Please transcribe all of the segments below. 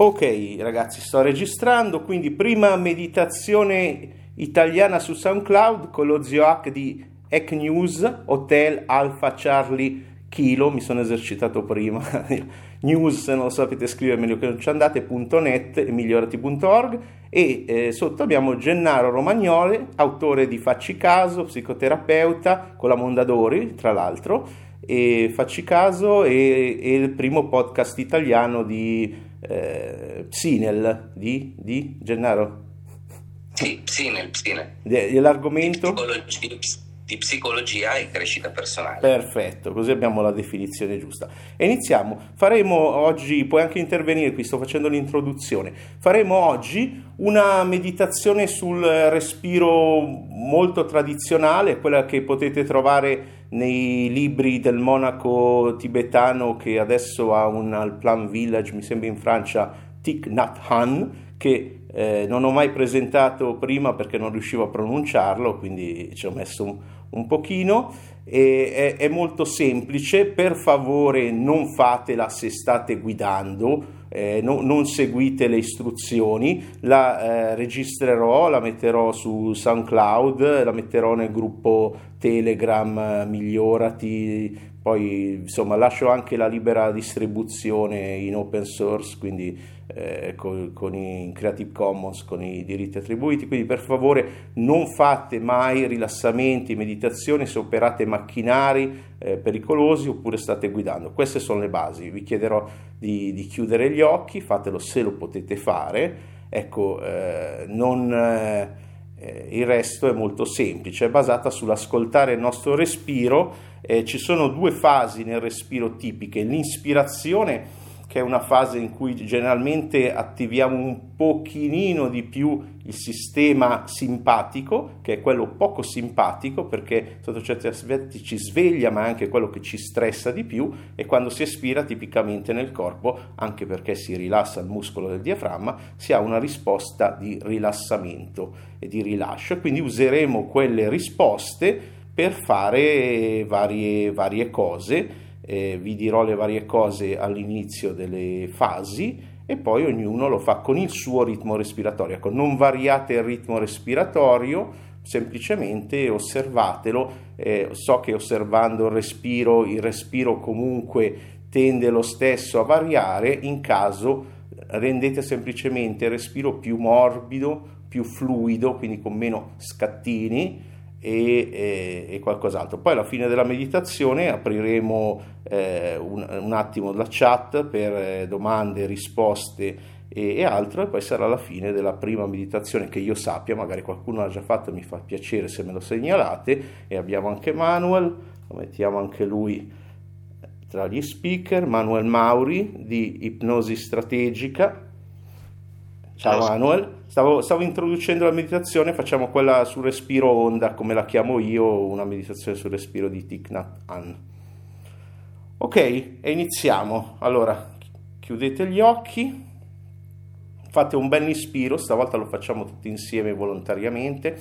Ok ragazzi, sto registrando, quindi prima meditazione italiana su SoundCloud con lo zio Hack di Hack News, Hotel Alpha Charlie Kilo, mi sono esercitato prima, news se non lo sapete scrivere meglio che non ci andate.net e migliorati.org e eh, sotto abbiamo Gennaro Romagnole, autore di Facci Caso, psicoterapeuta con la Mondadori tra l'altro, e Facci Caso è il primo podcast italiano di eh, Psinel di, di Gennaro? Sì, Psinel, Psinel. L'argomento? Di, di psicologia e crescita personale. Perfetto, così abbiamo la definizione giusta. E iniziamo. Faremo oggi, puoi anche intervenire qui, sto facendo l'introduzione. Faremo oggi una meditazione sul respiro molto tradizionale, quella che potete trovare nei libri del monaco tibetano che adesso ha un al Plan Village, mi sembra in Francia, Thich Nhat Hanh, che eh, non ho mai presentato prima perché non riuscivo a pronunciarlo, quindi ci ho messo un, un pochino. E è, è molto semplice, per favore non fatela se state guidando, eh, no, non seguite le istruzioni, la eh, registrerò, la metterò su SoundCloud, la metterò nel gruppo Telegram Migliorati, poi insomma lascio anche la libera distribuzione in open source, quindi eh, con, con, i Creative Commons, con i diritti attribuiti, quindi per favore non fate mai rilassamenti, meditazioni se operate macchinari eh, pericolosi oppure state guidando. Queste sono le basi, vi chiederò di, di chiudere gli occhi, fatelo se lo potete fare, ecco, eh, non eh, eh, il resto è molto semplice, è basata sull'ascoltare il nostro respiro. Eh, ci sono due fasi nel respiro tipiche, l'inspirazione che è una fase in cui generalmente attiviamo un pochino di più il sistema simpatico, che è quello poco simpatico, perché sotto certi aspetti ci sveglia, ma è anche quello che ci stressa di più, e quando si espira tipicamente nel corpo, anche perché si rilassa il muscolo del diaframma, si ha una risposta di rilassamento e di rilascio, quindi useremo quelle risposte per fare varie, varie cose eh, vi dirò le varie cose all'inizio delle fasi e poi ognuno lo fa con il suo ritmo respiratorio. Ecco, non variate il ritmo respiratorio, semplicemente osservatelo. Eh, so che osservando il respiro, il respiro comunque tende lo stesso a variare, in caso rendete semplicemente il respiro più morbido, più fluido, quindi con meno scattini e, e, e, qualcos'altro. Poi alla fine della meditazione apriremo eh, un, un, attimo la chat per eh, domande, risposte e, e, altro e poi sarà la fine della prima meditazione che io sappia, magari qualcuno l'ha già fatta, mi fa piacere se me lo segnalate e abbiamo anche Manuel, lo mettiamo anche lui tra gli speaker, Manuel Mauri di Ipnosi Strategica. Ciao Manuel. Stavo, stavo, introducendo la meditazione, facciamo quella sul respiro onda, come la chiamo io, una meditazione sul respiro di Thich Nhat Hanh. Ok, e iniziamo. Allora, chiudete gli occhi, fate un bel ispiro, stavolta lo facciamo tutti insieme volontariamente.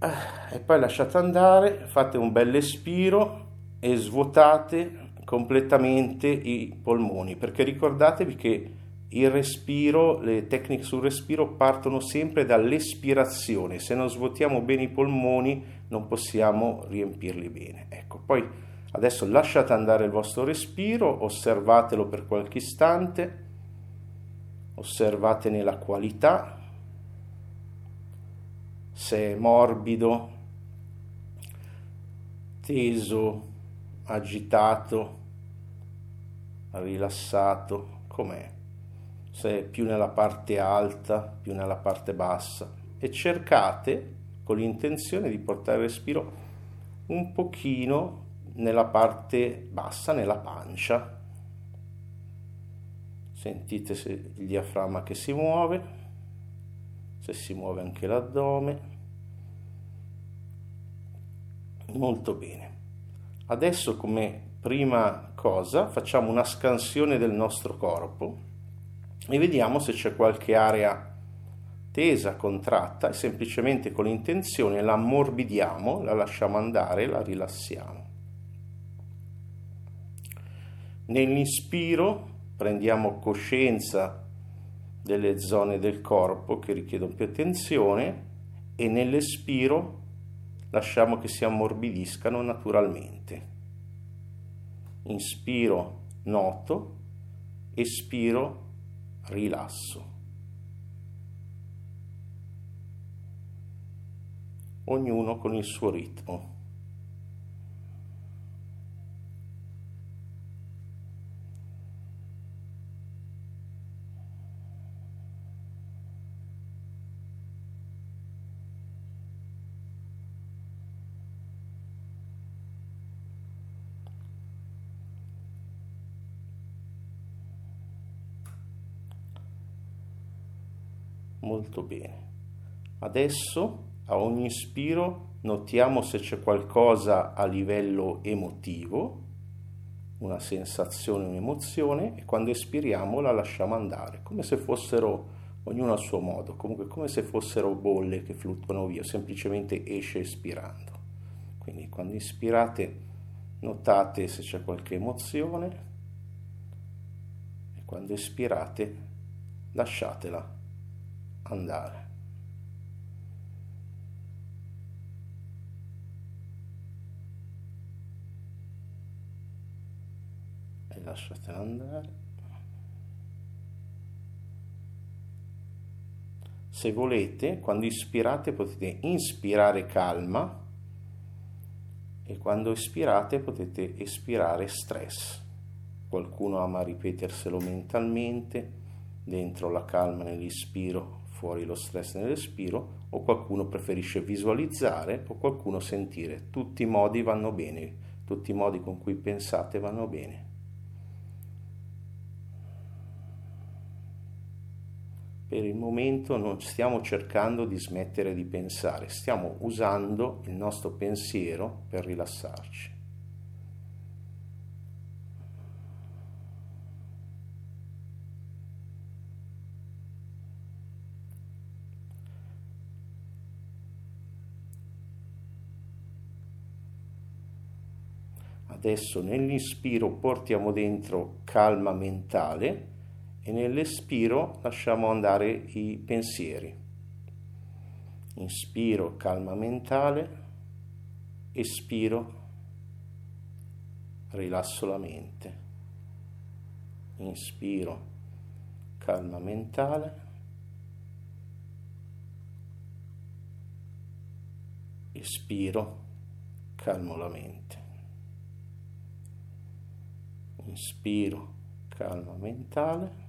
Eh, e poi lasciate andare, fate un bel espiro e svuotate completamente i polmoni, perché ricordatevi che il respiro, le tecniche sul respiro partono sempre dall'espirazione. Se non svuotiamo bene i polmoni non possiamo riempirli bene. Ecco, poi adesso lasciate andare il vostro respiro, osservatelo per qualche istante, osservatene la qualità, se è morbido, teso, agitato, rilassato, com'è se più nella parte alta, più nella parte bassa e cercate con l'intenzione di portare il respiro un pochino nella parte bassa, nella pancia. Sentite se il diaframma che si muove, se si muove anche l'addome. Molto bene. Adesso come prima cosa facciamo una scansione del nostro corpo e vediamo se c'è qualche area tesa, contratta e semplicemente con l'intenzione la ammorbidiamo, la lasciamo andare, la rilassiamo. Nell'inspiro prendiamo coscienza delle zone del corpo che richiedono più attenzione e nell'espiro lasciamo che si ammorbidiscano naturalmente. Inspiro, noto, espiro, rilasso. Ognuno con il suo ritmo. Molto bene. Adesso a ogni ispiro notiamo se c'è qualcosa a livello emotivo, una sensazione, un'emozione e quando espiriamo la lasciamo andare, come se fossero ognuno a suo modo, comunque come se fossero bolle che fluttuano via, semplicemente esce espirando. Quindi quando ispirate notate se c'è qualche emozione e quando espirate lasciatela andare. E lasciatela andare. Se volete, quando ispirate potete inspirare calma e quando espirate potete espirare stress. Qualcuno ama ripeterselo mentalmente, dentro la calma nell'ispiro, fuori lo stress nel respiro o qualcuno preferisce visualizzare o qualcuno sentire. Tutti i modi vanno bene, tutti i modi con cui pensate vanno bene. Per il momento non stiamo cercando di smettere di pensare, stiamo usando il nostro pensiero per rilassarci. Adesso nell'ispiro portiamo dentro calma mentale e nell'espiro lasciamo andare i pensieri. Inspiro calma mentale, espiro rilasso la mente. Inspiro calma mentale. Espiro calmo la mente. Inspiro, calma mentale,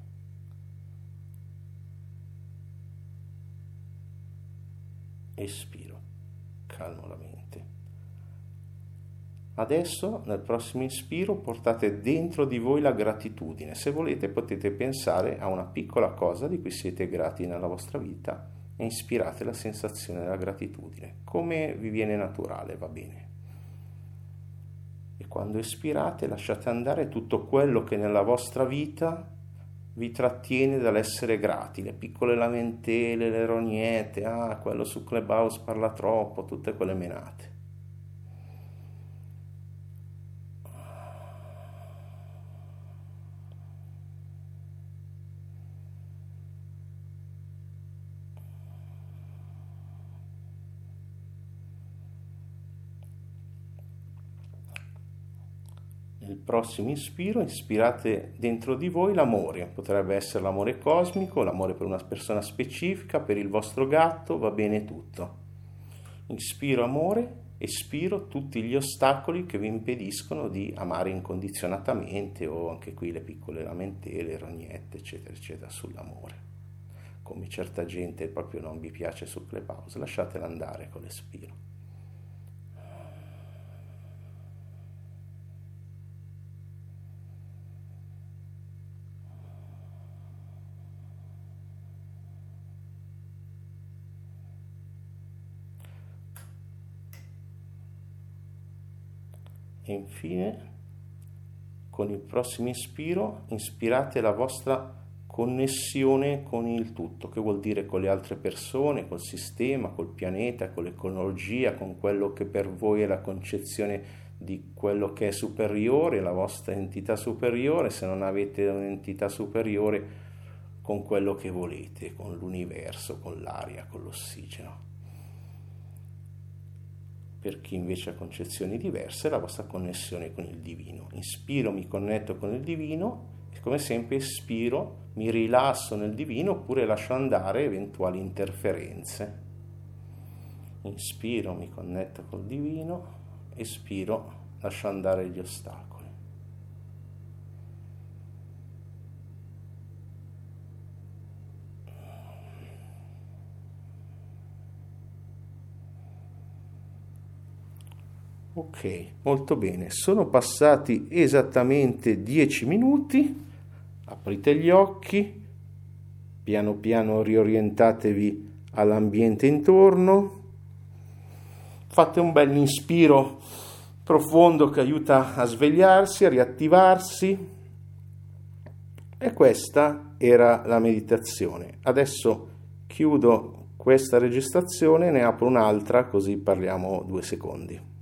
espiro, calmo la mente. Adesso nel prossimo inspiro portate dentro di voi la gratitudine. Se volete potete pensare a una piccola cosa di cui siete grati nella vostra vita e ispirate la sensazione della gratitudine. Come vi viene naturale, va bene quando espirate lasciate andare tutto quello che nella vostra vita vi trattiene dall'essere grati, le piccole lamentele, le rognette, ah, quello su Clubhouse parla troppo, tutte quelle menate. Prossimo ispiro ispirate dentro di voi l'amore, potrebbe essere l'amore cosmico, l'amore per una persona specifica, per il vostro gatto, va bene tutto. Ispiro amore, espiro tutti gli ostacoli che vi impediscono di amare incondizionatamente o anche qui le piccole lamentele, rognette, eccetera, eccetera, sull'amore. Come certa gente proprio non vi piace su Clubhouse, lasciatela andare con l'espiro. E infine con il prossimo ispiro ispirate la vostra connessione con il tutto, che vuol dire con le altre persone, col sistema, col pianeta, con l'ecologia, con quello che per voi è la concezione di quello che è superiore, la vostra entità superiore, se non avete un'entità superiore, con quello che volete, con l'universo, con l'aria, con l'ossigeno. Per chi invece ha concezioni diverse, la vostra connessione con il divino. Inspiro, mi connetto con il divino e come sempre espiro, mi rilasso nel divino oppure lascio andare eventuali interferenze. Inspiro, mi connetto col divino, espiro, lascio andare gli ostacoli. Ok, molto bene. Sono passati esattamente 10 minuti. Aprite gli occhi, piano piano riorientatevi all'ambiente intorno. Fate un bel inspiro profondo che aiuta a svegliarsi, a riattivarsi. E questa era la meditazione. Adesso chiudo questa registrazione, ne apro un'altra così parliamo due secondi.